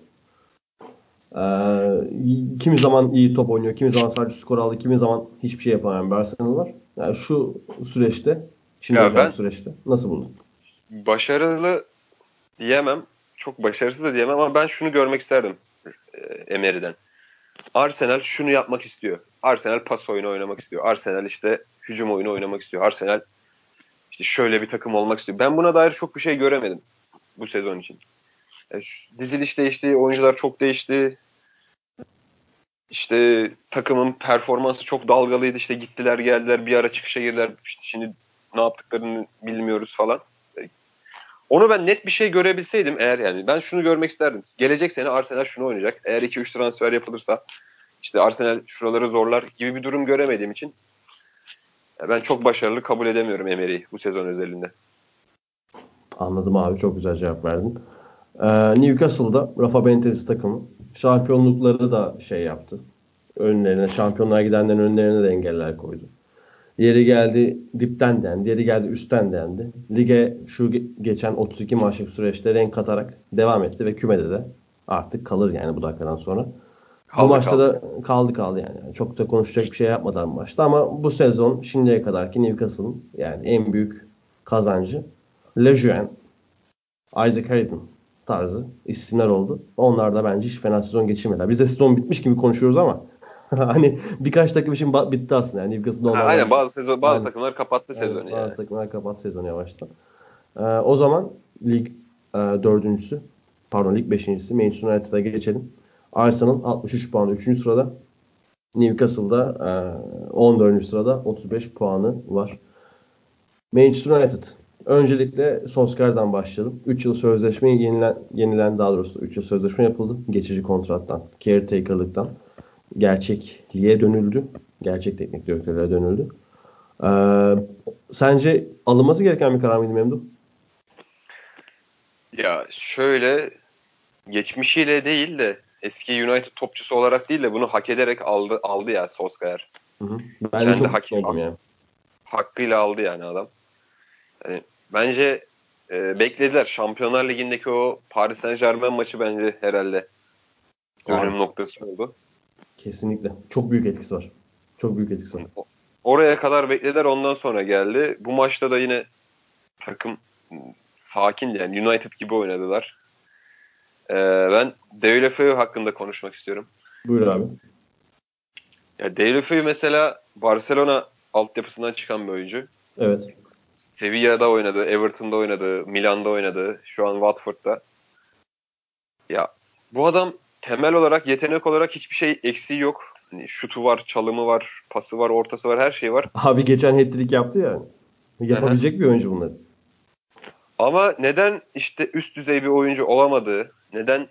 Ee, kimi zaman iyi top oynuyor, kimi zaman sadece skor aldı, kimi zaman hiçbir şey yapamayan bir Arsenal var. Yani şu süreçte, şimdi ya ben, süreçte nasıl buldun? Başarılı diyemem. Çok başarısız da diyemem ama ben şunu görmek isterdim e, Emery'den. Arsenal şunu yapmak istiyor. Arsenal pas oyunu oynamak istiyor. Arsenal işte hücum oyunu oynamak istiyor. Arsenal işte şöyle bir takım olmak istiyor. Ben buna dair çok bir şey göremedim bu sezon için. E, diziliş değişti, oyuncular çok değişti. İşte takımın performansı çok dalgalıydı. İşte gittiler geldiler bir ara çıkışa girdiler. İşte şimdi ne yaptıklarını bilmiyoruz falan. E, onu ben net bir şey görebilseydim eğer yani ben şunu görmek isterdim. Gelecek sene Arsenal şunu oynayacak. Eğer 2-3 transfer yapılırsa işte Arsenal şuraları zorlar gibi bir durum göremediğim için ben çok başarılı kabul edemiyorum Emery'i bu sezon özelinde. Anladım abi çok güzel cevap verdin. Ee, Newcastle'da Rafa Benitez takımı şampiyonlukları da şey yaptı. Önlerine, şampiyonluğa gidenlerin önlerine de engeller koydu. Yeri geldi dipten dendi, yeri geldi üstten dendi. Lige şu geçen 32 maçlık süreçte renk katarak devam etti ve kümede de artık kalır yani bu dakikadan sonra. Kaldı, bu maçta kaldı. da kaldı kaldı yani. Çok da konuşacak bir şey yapmadan maçta ama bu sezon şimdiye kadarki Newcastle'ın yani en büyük kazancı Lejeune, Isaac Hayden tarzı isimler oldu. Onlar da bence hiç fena sezon geçirmediler. Biz de sezon bitmiş gibi konuşuyoruz ama [LAUGHS] hani birkaç takım için bitti aslında. Yani Newcastle'da onlar aynen bazı sezon bazı yani, takımlar kapattı sezonu yani. Bazı takımlar kapattı sezonu yavaştan. Ee, o zaman lig e, dördüncüsü pardon lig beşincisi Manchester United'a geçelim. Arsenal 63 puanı 3. sırada. Newcastle'da e, 14. sırada 35 puanı var. Manchester United Öncelikle Solskjaer'dan başlayalım. 3 yıl sözleşme yenilen, yenilen daha doğrusu 3 yıl sözleşme yapıldı. Geçici kontrattan, caretaker'lıktan gerçekliğe dönüldü. Gerçek teknik direktörlüğe dönüldü. Ee, sence alınması gereken bir karar mıydı Memduh? Ya şöyle geçmişiyle değil de eski United topçusu olarak değil de bunu hak ederek aldı aldı ya Solskjaer. Hı hı. Ben Kendi çok hak, yani. Hakkıyla aldı yani adam. Yani Bence e, beklediler. Şampiyonlar Ligi'ndeki o Paris Saint Germain maçı bence herhalde dönüm noktası oldu. Kesinlikle. Çok büyük etkisi var. Çok büyük etkisi var. Oraya kadar beklediler ondan sonra geldi. Bu maçta da yine takım sakin yani United gibi oynadılar. Ee, ben Deulofeu hakkında konuşmak istiyorum. Buyur abi. Ya Deulofeu mesela Barcelona altyapısından çıkan bir oyuncu. Evet. Sevilla'da oynadı, Everton'da oynadı, Milan'da oynadı, şu an Watford'da. Ya bu adam temel olarak, yetenek olarak hiçbir şey eksiği yok. Hani şutu var, çalımı var, pası var, ortası var, her şey var. Abi geçen hat-trick yaptı ya. Yapabilecek Aha. bir oyuncu bunlar. Ama neden işte üst düzey bir oyuncu olamadığı, neden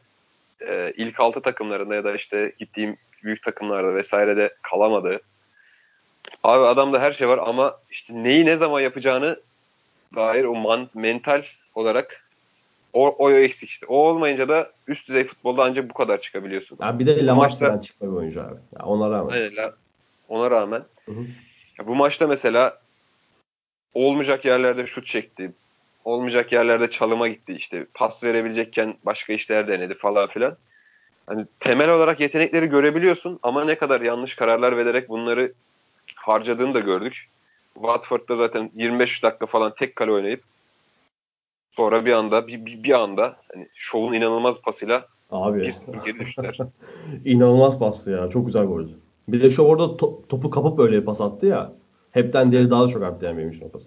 e, ilk altı takımlarında ya da işte gittiğim büyük takımlarda vesairede kalamadığı. Abi adamda her şey var ama işte neyi ne zaman yapacağını dair o man, mental olarak o, o eksik işte. O olmayınca da üst düzey futbolda ancak bu kadar çıkabiliyorsun. Ya bir de Lamar'dan çıkma bir oyuncu abi. Ya ona rağmen. Aynen, la, ona rağmen. Hı hı. Ya bu maçta mesela olmayacak yerlerde şut çekti. Olmayacak yerlerde çalıma gitti işte. Pas verebilecekken başka işler denedi falan filan. Hani temel olarak yetenekleri görebiliyorsun ama ne kadar yanlış kararlar vererek bunları harcadığını da gördük. Watford'da zaten 25 dakika falan tek kale oynayıp sonra bir anda bir, bir, bir anda hani şovun inanılmaz pasıyla Abi. bir geri düştüler. [LAUGHS] İnanılmaz pastı ya. Çok güzel goldü. Bir de şu orada to- topu kapıp böyle pas attı ya. Hepten diğeri daha da çok arttı yani benim için o pas.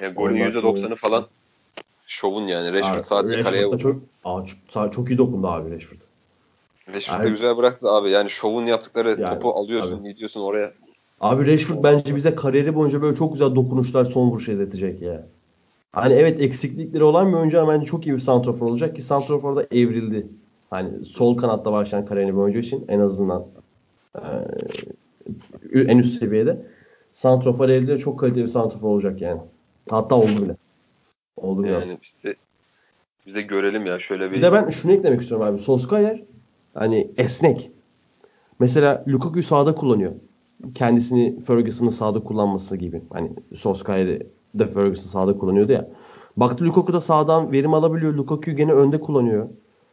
Yani golün %90'ı falan şovun yani. Rashford abi, sadece Rashford kaleye vurdu. Çok, aa, çok, çok iyi dokundu abi Rashford. Rashford yani, güzel bıraktı abi. Yani şovun yaptıkları yani, topu alıyorsun, tabii. gidiyorsun oraya. Abi Rashford bence bize kariyeri boyunca böyle çok güzel dokunuşlar son vuruş izletecek ya. Hani evet eksiklikleri olan bir oyuncu ama bence çok iyi bir santrofor olacak ki santrofor da evrildi. Hani sol kanatta başlayan kariyerini bir oyuncu için en azından e, en üst seviyede. Santrofor elde çok kaliteli bir santrofor olacak yani. Hatta oldu bile. Oldu bile. Yani işte biz de görelim ya şöyle bir. Bir de ben şunu eklemek istiyorum abi. Solskjaer hani esnek. Mesela Lukaku'yu sağda kullanıyor. Kendisini Ferguson'ı sağda kullanması gibi. Hani Solskjaer'i de Ferguson sağda kullanıyordu ya. Baktı Lukaku da sağdan verim alabiliyor. Lukaku'yu gene önde kullanıyor.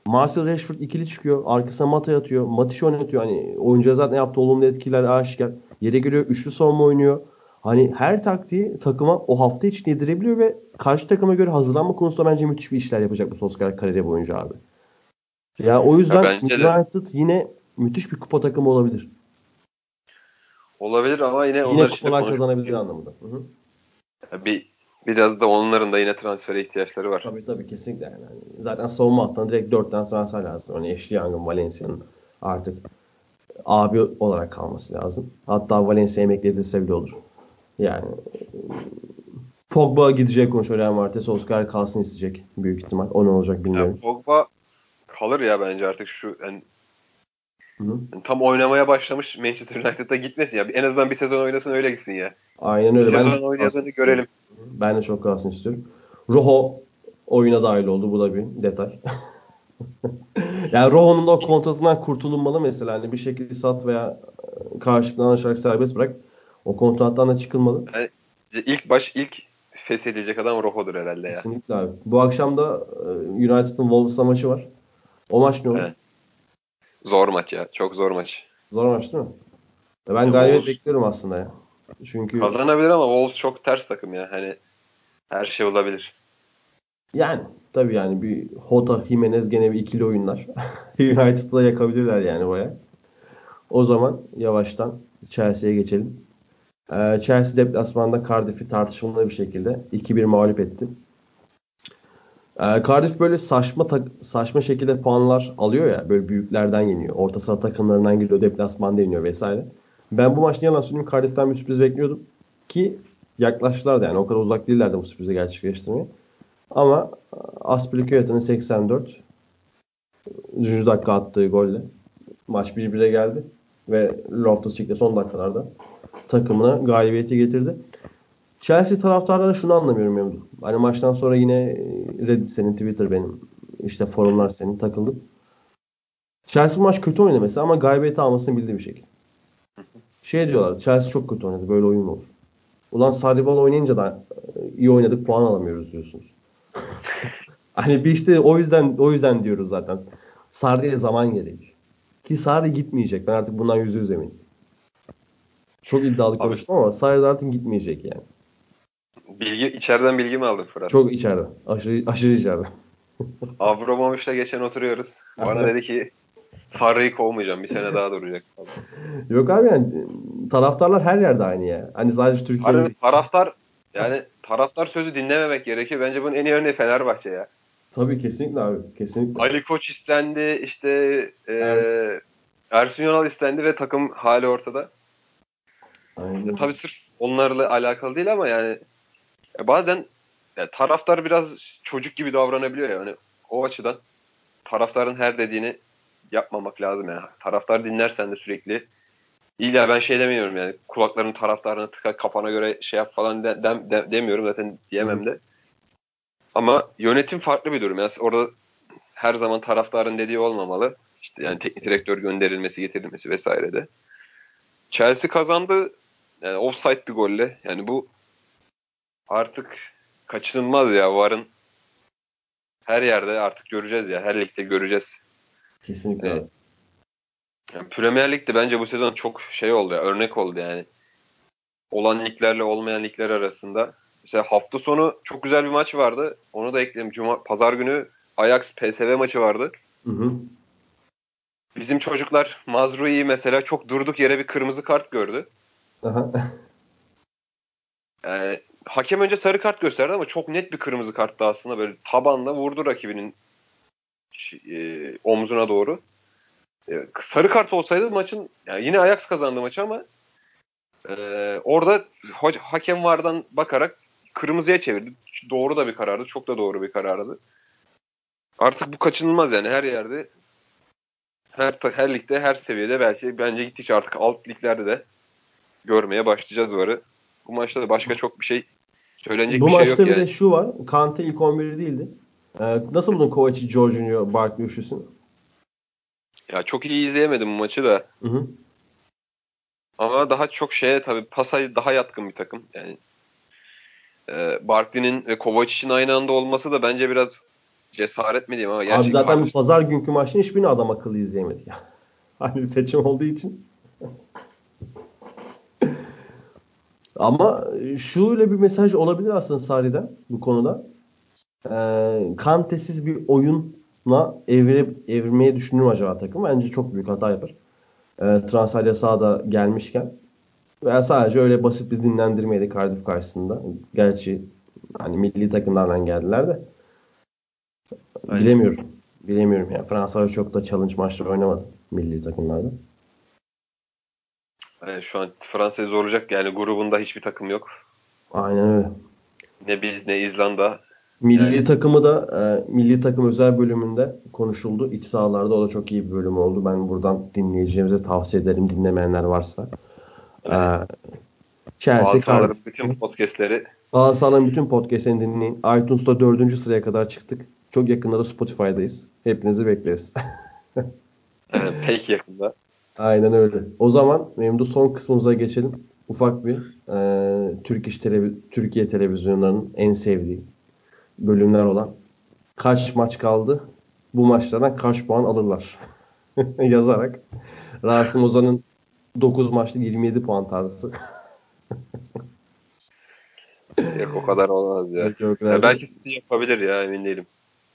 Marcel Rashford ikili çıkıyor. Arkasına Mata atıyor. Matiş oynatıyor. Hani oyuncuya zaten yaptığı olumlu etkiler aşikar. Yere geliyor. Üçlü savunma oynuyor. Hani her taktiği takıma o hafta için yedirebiliyor ve karşı takıma göre hazırlanma konusunda bence müthiş bir işler yapacak bu Solskjaer kariyeri boyunca abi. Ya o yüzden Ya United yine müthiş bir kupa takımı olabilir. Olabilir ama yine, yine onlar işte kazanabilir anlamında. Hı hı. Bir biraz da onların da yine transfere ihtiyaçları var. Tabii tabii kesinlikle yani. Hani zaten savunma hattına direkt 4 tane transfer lazım. Hani Ashley Young'ın, Valencia'nın artık abi olarak kalması lazım. Hatta Valencia emekli edilse bile olur. Yani Pogba gidecek konuşuyor Real Madrid'e. Solskjaer kalsın isteyecek büyük ihtimal. O ne olacak bilmiyorum. Ya Pogba kalır ya bence artık şu yani, Hı -hı. yani tam oynamaya başlamış Manchester United'a gitmesin ya. En azından bir sezon oynasın öyle gitsin ya. Aynen öyle. Bir ben sezon oynadığını görelim. Ben de çok kalsın istiyorum. Rojo oyuna dahil oldu. Bu da bir detay. [LAUGHS] yani Rojo'nun da o kontratından kurtulunmalı mesela. Hani bir şekilde sat veya karşılıklı anlaşarak serbest bırak. O kontrattan da çıkılmalı. Yani ilk baş ilk feshedilecek adam Rojo'dur herhalde ya. Kesinlikle abi. Bu akşam da United'ın Wolves'la maçı var. O maç ne olur? Evet. Zor maç ya. Çok zor maç. Zor maç değil mi? Ben galibiyet bekliyorum aslında ya. Çünkü kazanabilir ama Wolves çok ters takım ya. Hani her şey olabilir. Yani tabii yani bir Hota Jimenez gene bir ikili oyunlar. [LAUGHS] United'da yakabilirler yani baya. O zaman yavaştan Chelsea'ye geçelim. Ee, Chelsea deplasmanda Cardiff'i tartışmalı bir şekilde 2-1 mağlup etti. Ee, Cardiff böyle saçma saçma şekilde puanlar alıyor ya. Böyle büyüklerden yeniyor. Orta saha takımlarından geliyor. Deplasmanda yeniyor vesaire. Ben bu maçta yalan söyleyeyim Cardiff'ten bir sürpriz bekliyordum. Ki yaklaştılar da yani o kadar uzak değillerdi bu sürprizi gerçekleştirmeye. Ama Aspilicueta'nın 84 3. dakika attığı golle maç 1-1'e geldi. Ve Loftus-Cheek de son dakikalarda takımına galibiyeti getirdi. Chelsea taraftarları şunu anlamıyorum Memduh. Hani maçtan sonra yine Reddit senin, Twitter benim, işte forumlar senin takıldım. Chelsea maç kötü oynadı mesela ama galibiyeti almasını bildiği bir şekilde. Şey diyorlar, Chelsea çok kötü oynadı, böyle oyun mu olur? Ulan Sarribal oynayınca da iyi oynadık, puan alamıyoruz diyorsunuz. [LAUGHS] hani bir işte o yüzden o yüzden diyoruz zaten. Sarri'ye zaman gerekir. Ki Sarri gitmeyecek. Ben artık bundan yüzde yüz eminim. Çok iddialı konuştum ama Sarri artık gitmeyecek yani. Bilgi, içeriden bilgi mi aldın Fırat? Çok içeriden. Aşırı, aşırı içeriden. [LAUGHS] Abramovich'le geçen oturuyoruz. Bana dedi ki Sarri'yi kovmayacağım. Bir sene daha duracak. Yok abi yani taraftarlar her yerde aynı ya. Hani sadece Türkiye'de. Harbi, taraftar yani taraftar sözü dinlememek gerekiyor. Bence bunun en iyi örneği Fenerbahçe ya. Tabii kesinlikle abi. Kesinlikle. Ali Koç istendi. işte e, Ersun. Ersun Yanal istendi ve takım hali ortada. Aynen. tabii sırf onlarla alakalı değil ama yani bazen ya, taraftar biraz çocuk gibi davranabiliyor yani. O açıdan taraftarın her dediğini yapmamak lazım yani. Taraftar dinlersen de sürekli İlla ben şey demiyorum yani kulakların taraftarına tıka kafana göre şey yap falan de, de, de, demiyorum zaten diyemem de. Ama yönetim farklı bir durum. Yani orada her zaman taraftarın dediği olmamalı. İşte yani teknik direktör gönderilmesi, getirilmesi vesaire de. Chelsea kazandı. Yani offside bir golle. Yani bu artık kaçınılmaz ya. Varın her yerde artık göreceğiz ya. Her ligde göreceğiz. Kesinlikle. Yani, yani Premier Lig'de bence bu sezon çok şey oldu ya. Örnek oldu yani. Olan liglerle olmayan ligler arasında. Mesela hafta sonu çok güzel bir maç vardı. Onu da ekledim. Cuma, pazar günü Ajax PSV maçı vardı. Hı hı. Bizim çocuklar Mazrui mesela çok durduk yere bir kırmızı kart gördü. Aha. Yani, hakem önce sarı kart gösterdi ama çok net bir kırmızı karttı aslında. Böyle tabanla vurdu rakibinin e, omzuna doğru. E, sarı kart olsaydı maçın yani yine Ajax kazandı maçı ama e, orada hakem vardan bakarak kırmızıya çevirdi. Doğru da bir karardı. Çok da doğru bir karardı. Artık bu kaçınılmaz yani her yerde her her ligde her seviyede belki bence gittikçe artık alt liglerde de görmeye başlayacağız varı. Bu maçta da başka çok bir şey söylenecek Bu bir şey yok maçta bir yani. de şu var. Kante ilk 11'i değildi. Ee, nasıl buldun Kovac'i, Jorginho, Barkley üçlüsünü? Ya çok iyi izleyemedim bu maçı da. Hı hı. Ama daha çok şeye tabii pasa daha yatkın bir takım. Yani e, Barkley'nin ve Kovacic'in aynı anda olması da bence biraz cesaret mi diyeyim ama Abi zaten bu pazar günkü maçın hiçbirini adam akıllı izleyemedi ya. [LAUGHS] hani seçim olduğu için. Ama şöyle bir mesaj olabilir aslında Sarri'den bu konuda. Ee, kantesiz bir oyunla evre, evirmeye düşünür acaba takım? Bence çok büyük hata yapar. Ee, transfer yasağı da gelmişken. Veya sadece öyle basit bir dinlendirmeydi Cardiff karşısında. Gerçi hani milli takımlardan geldiler de. Aynen. Bilemiyorum. Bilemiyorum ya. Fransa'da çok da challenge maçları oynamadı milli takımlarda. Yani şu an Fransa'yı zorlayacak yani grubunda hiçbir takım yok. Aynen öyle. Ne biz ne İzlanda. Milli Yani- takımı da e, milli takım özel bölümünde konuşuldu. İç sahalarda o da çok iyi bir bölüm oldu. Ben buradan dinleyicilerimize tavsiye ederim dinlemeyenler varsa. E, Chelsea Galatasaray'ın Cardiff. bütün podcastleri Galatasaray'ın bütün podcastlerini dinleyin. iTunes'ta dördüncü sıraya kadar çıktık. Çok yakında da Spotify'dayız. Hepinizi bekleriz. [LAUGHS] yani pek yakında. Aynen öyle. O zaman de son kısmımıza geçelim. Ufak bir e, Türk iş televi- Türkiye televizyonlarının en sevdiği bölümler olan kaç maç kaldı? Bu maçlardan kaç puan alırlar? [LAUGHS] Yazarak. Rasim Ozan'ın 9 maçta 27 puan tarzı. Yok o kadar olmaz ya. [LAUGHS] Yok, yok, Ya belki City yapabilir ya emin değilim.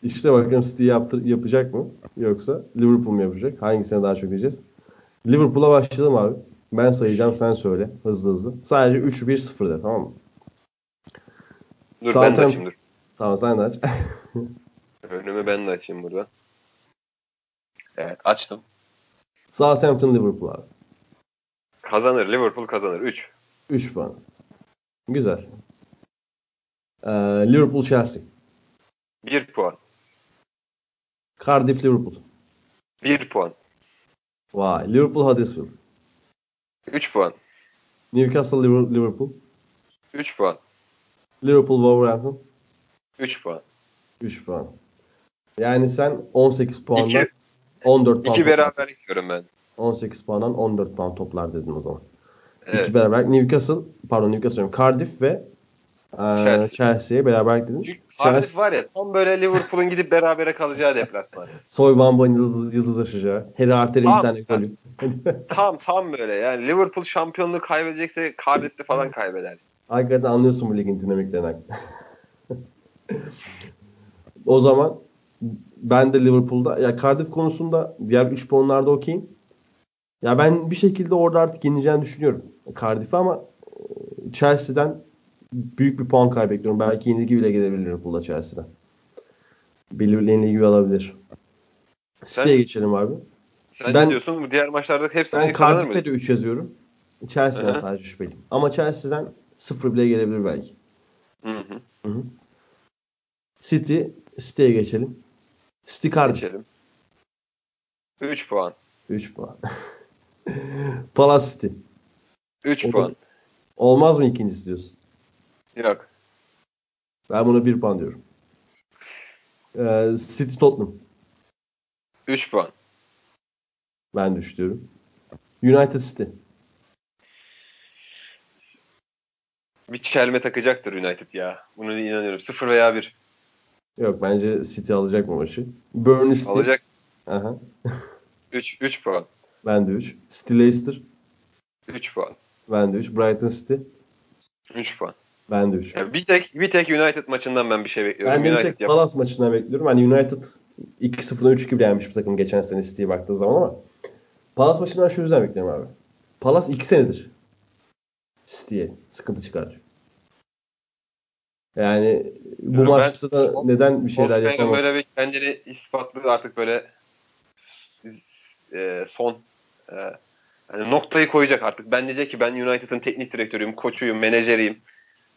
İşte bakalım City yaptır, yapacak mı? Yoksa Liverpool mu yapacak? Hangisine daha çok diyeceğiz? Liverpool'a başlayalım abi. Ben sayacağım sen söyle hızlı hızlı. Sadece 3-1-0 de tamam mı? Dur ben de Southampton- açayım dur. Tamam sen de aç. [LAUGHS] Önümü ben de açayım burada. Evet açtım. Southampton Liverpool abi. Kazanır. Liverpool kazanır. 3. 3 puan. Güzel. Ee, Liverpool Chelsea. 1 puan. Cardiff Liverpool. 1 puan. Vay. Liverpool Huddersfield. 3 puan. Newcastle Liver- Liverpool. 3 puan. Liverpool Wolverhampton. 3 puan. 3 puan. Yani sen 18 puandan 2 14 puan 2 toplar. beraberlik diyorum ben. 18 puandan 14 puan toplar dedin o zaman. Evet. İki beraber Newcastle pardon Newcastle diyorum. Cardiff ve e, Chelsea. Chelsea'ye beraber dedin. Çünkü Cardiff Chelsea var ya tam böyle Liverpool'un gidip berabere kalacağı deplasman. Soy Bamba'nın yıldız, yıldızlaşacağı. Harry Arter'in bir tane golü. [LAUGHS] tam tam böyle yani Liverpool şampiyonluğu kaybedecekse Cardiff'te falan kaybeder. Hakikaten anlıyorsun bu ligin dinamiklerinden. o zaman ben de Liverpool'da ya Cardiff konusunda diğer 3 puanlarda okeyim. Ya ben bir şekilde orada artık yeneceğini düşünüyorum Cardiff'e ama e, Chelsea'den büyük bir puan kaybediyorum. Belki yenilgi bile gelebilir Liverpool'da Chelsea'den. Belirli yenilgi alabilir. City'ye geçelim abi. Sen Ben- ne diyorsun? Bu diğer maçlarda hepsini Ben Cardiff'e de 3 yazıyorum. Chelsea'den Hı hı. sadece şüpheliyim. Ama Chelsea'den 0 bile gelebilir belki. Hı hı. Hı hı. City, City'ye geçelim. City Cardiff. Geçelim. 3 puan. 3 puan. [LAUGHS] Palace City. 3 Olur. puan. Olmaz mı ikincisi diyorsun? Yok. Ben buna 1 puan diyorum. Ee, City Tottenham. 3 puan. Ben de 3 diyorum. United City. Bir çelme takacaktır United ya. Buna inanıyorum. 0 veya 1. Yok bence City alacak bu maçı. Burnley City. Alacak. Aha. [LAUGHS] 3 3 puan. Ben de 3. City Leicester. 3 puan. Ben de 3. Brighton City. 3 puan. Ben de 3. Yani bir tek bir tek United maçından ben bir şey bekliyorum. Ben de bir United tek yap- Palace maçından bekliyorum. Hani United 2-0'dan 3-2 yenmiş bir takım geçen sene City'ye baktığı zaman ama Palace maçından şu yüzden bekliyorum abi. Palace 2 senedir City'ye sıkıntı çıkarıyor. Yani bu Yani ben- maçta da neden bir şeyler yapamaz? böyle bir kendini ispatlı artık böyle e, son e, yani noktayı koyacak artık. Ben diyecek ki ben United'ın teknik direktörüyüm, koçuyum, menajeriyim.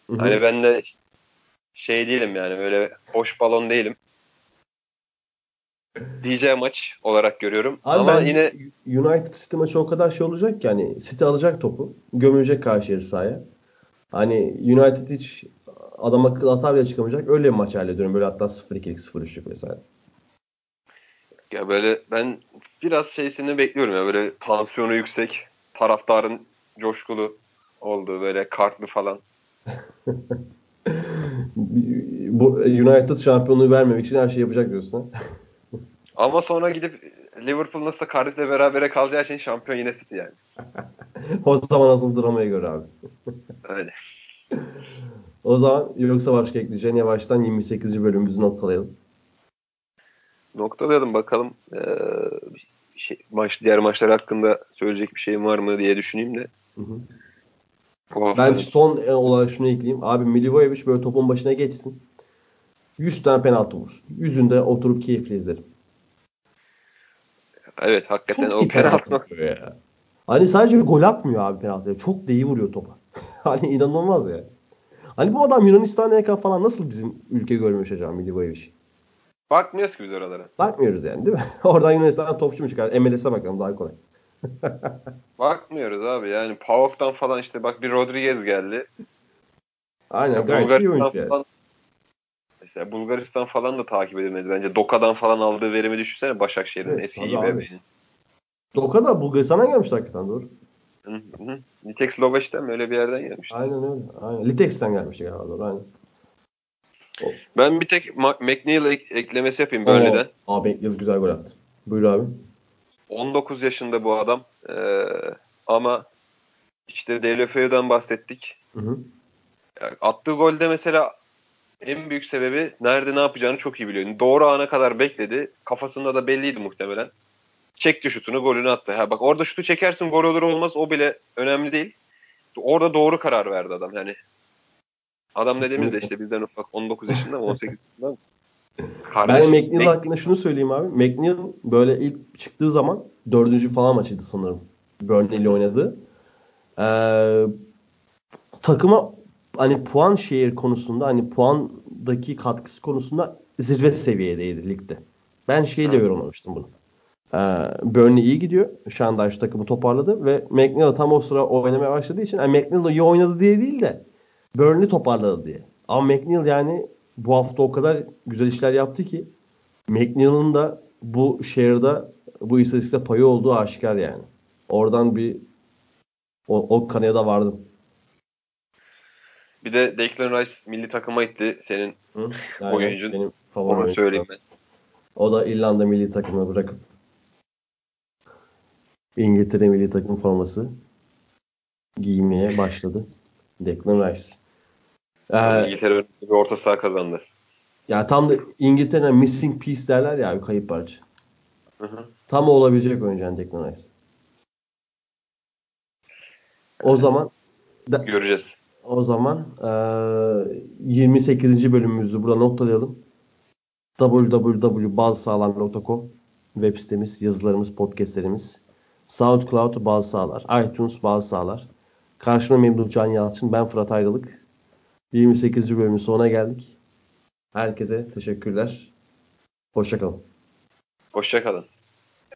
Hı hı. Hani ben de şey değilim yani böyle boş balon değilim. Diyeceği maç olarak görüyorum. Abi Ama yine United City maçı o kadar şey olacak ki hani City alacak topu, gömülecek karşı yarı sahaya. Hani United hiç adam akıllı hata bile çıkamayacak. Öyle bir maç hallediyorum. Böyle hatta 0-2'lik 0-3'lük vesaire. Ya böyle ben biraz şeysini bekliyorum ya böyle tansiyonu yüksek, taraftarın coşkulu olduğu böyle kartlı falan. Bu United şampiyonluğu vermemek için her şey yapacak diyorsun. Ama sonra gidip Liverpool nasıl Cardiff'le berabere kalacağı için şampiyon yine City yani. [LAUGHS] o zaman asıl dramaya göre abi. Öyle. O zaman yoksa başka ekleyeceğin yavaştan 28. bölümümüzü noktalayalım. Noktalayalım bakalım. Ee, şey, maç diğer maçlar hakkında söyleyecek bir şeyim var mı diye düşüneyim de. Hı hı. Ben son olarak şunu ekleyeyim. Abi Milivojevic böyle topun başına geçsin. 100 tane penaltı vursun. Yüzünde oturup keyifle izlerim. Evet hakikaten Çok o penaltı. Ya. Hani sadece gol atmıyor abi penaltıya. Çok da iyi vuruyor topa. [LAUGHS] hani inanılmaz ya. Hani bu adam Yunanistan'a yakın falan nasıl bizim ülke görmüş acaba Milivojevic? Bakmıyoruz ki biz oralara. Bakmıyoruz yani değil mi? [LAUGHS] Oradan Yunanistan'dan topçu mu çıkar? MLS'e bakalım daha kolay. [LAUGHS] Bakmıyoruz abi yani PAOK'tan falan işte bak bir Rodriguez geldi. Aynen ya gayet iyi oyuncu yani. Mesela Bulgaristan falan da takip edilmedi bence. Doka'dan falan aldığı verimi düşünsene Başakşehir'in evet, eski bebeğinin. Doka da Bulgaristan'a gelmişti hakikaten doğru. Hı hı. Litex Loveç'ten mi öyle bir yerden gelmişti? Aynen öyle. Aynen. Litex'ten gelmişti galiba doğru. Aynen. Ben bir tek McNeil ek- eklemesi yapayım Burnley'den. Abi McNeil güzel gol attı. Buyur abi. 19 yaşında bu adam. Ee, ama işte DLF'den bahsettik. Hı hı. Yani attığı golde mesela en büyük sebebi nerede ne yapacağını çok iyi biliyor. Doğru ana kadar bekledi. Kafasında da belliydi muhtemelen. Çekti şutunu, golünü attı. Ha bak orada şutu çekersin gol olur olmaz o bile önemli değil. Orada doğru karar verdi adam. Yani adam dediğimizde işte bizden ufak 19 yaşında mı 18 yaşında mı? Ben McNeil hakkında şunu söyleyeyim abi. McNeil böyle ilk çıktığı zaman dördüncü falan maçıydı sanırım. Burnley ile oynadı. Ee, takıma hani puan şehir konusunda hani puandaki katkısı konusunda zirve seviyedeydi ligde. Ben şeyle yorumlamıştım bunu. Ee, Burnley iyi gidiyor. Şandaş takımı toparladı ve McNeil tam o sıra oynamaya başladığı için yani McNeil iyi oynadı diye değil de Burnley toparladı diye. Ama McNeil yani bu hafta o kadar güzel işler yaptı ki McNeil'ın da bu şehirde bu istatistikte payı olduğu aşikar yani. Oradan bir o, o kanıya da vardım. Bir de Declan Rice milli takıma gitti senin Hı? Yani oyuncun. Benim favori Onu söyleyeyim ben. O da İrlanda milli takımına bırakıp İngiltere milli takım forması giymeye başladı. Declan Rice. Ee, İngiltere bir orta saha kazandı. Ya tam da İngiltere'nin missing piece derler ya bir kayıp parça. Hı hı. Tam olabilecek oyuncu yani Declan Rice. O evet. zaman da, göreceğiz. O zaman e, 28. bölümümüzü burada noktalayalım. www.bazısağlar.com web sitemiz, yazılarımız, podcastlerimiz. SoundCloud bazı sağlar. iTunes bazı sağlar. Karşıma Memduh Can Yalçın. Ben Fırat Ayrılık. 28. bölümün sonuna geldik. Herkese teşekkürler. Hoşçakalın. Hoşçakalın.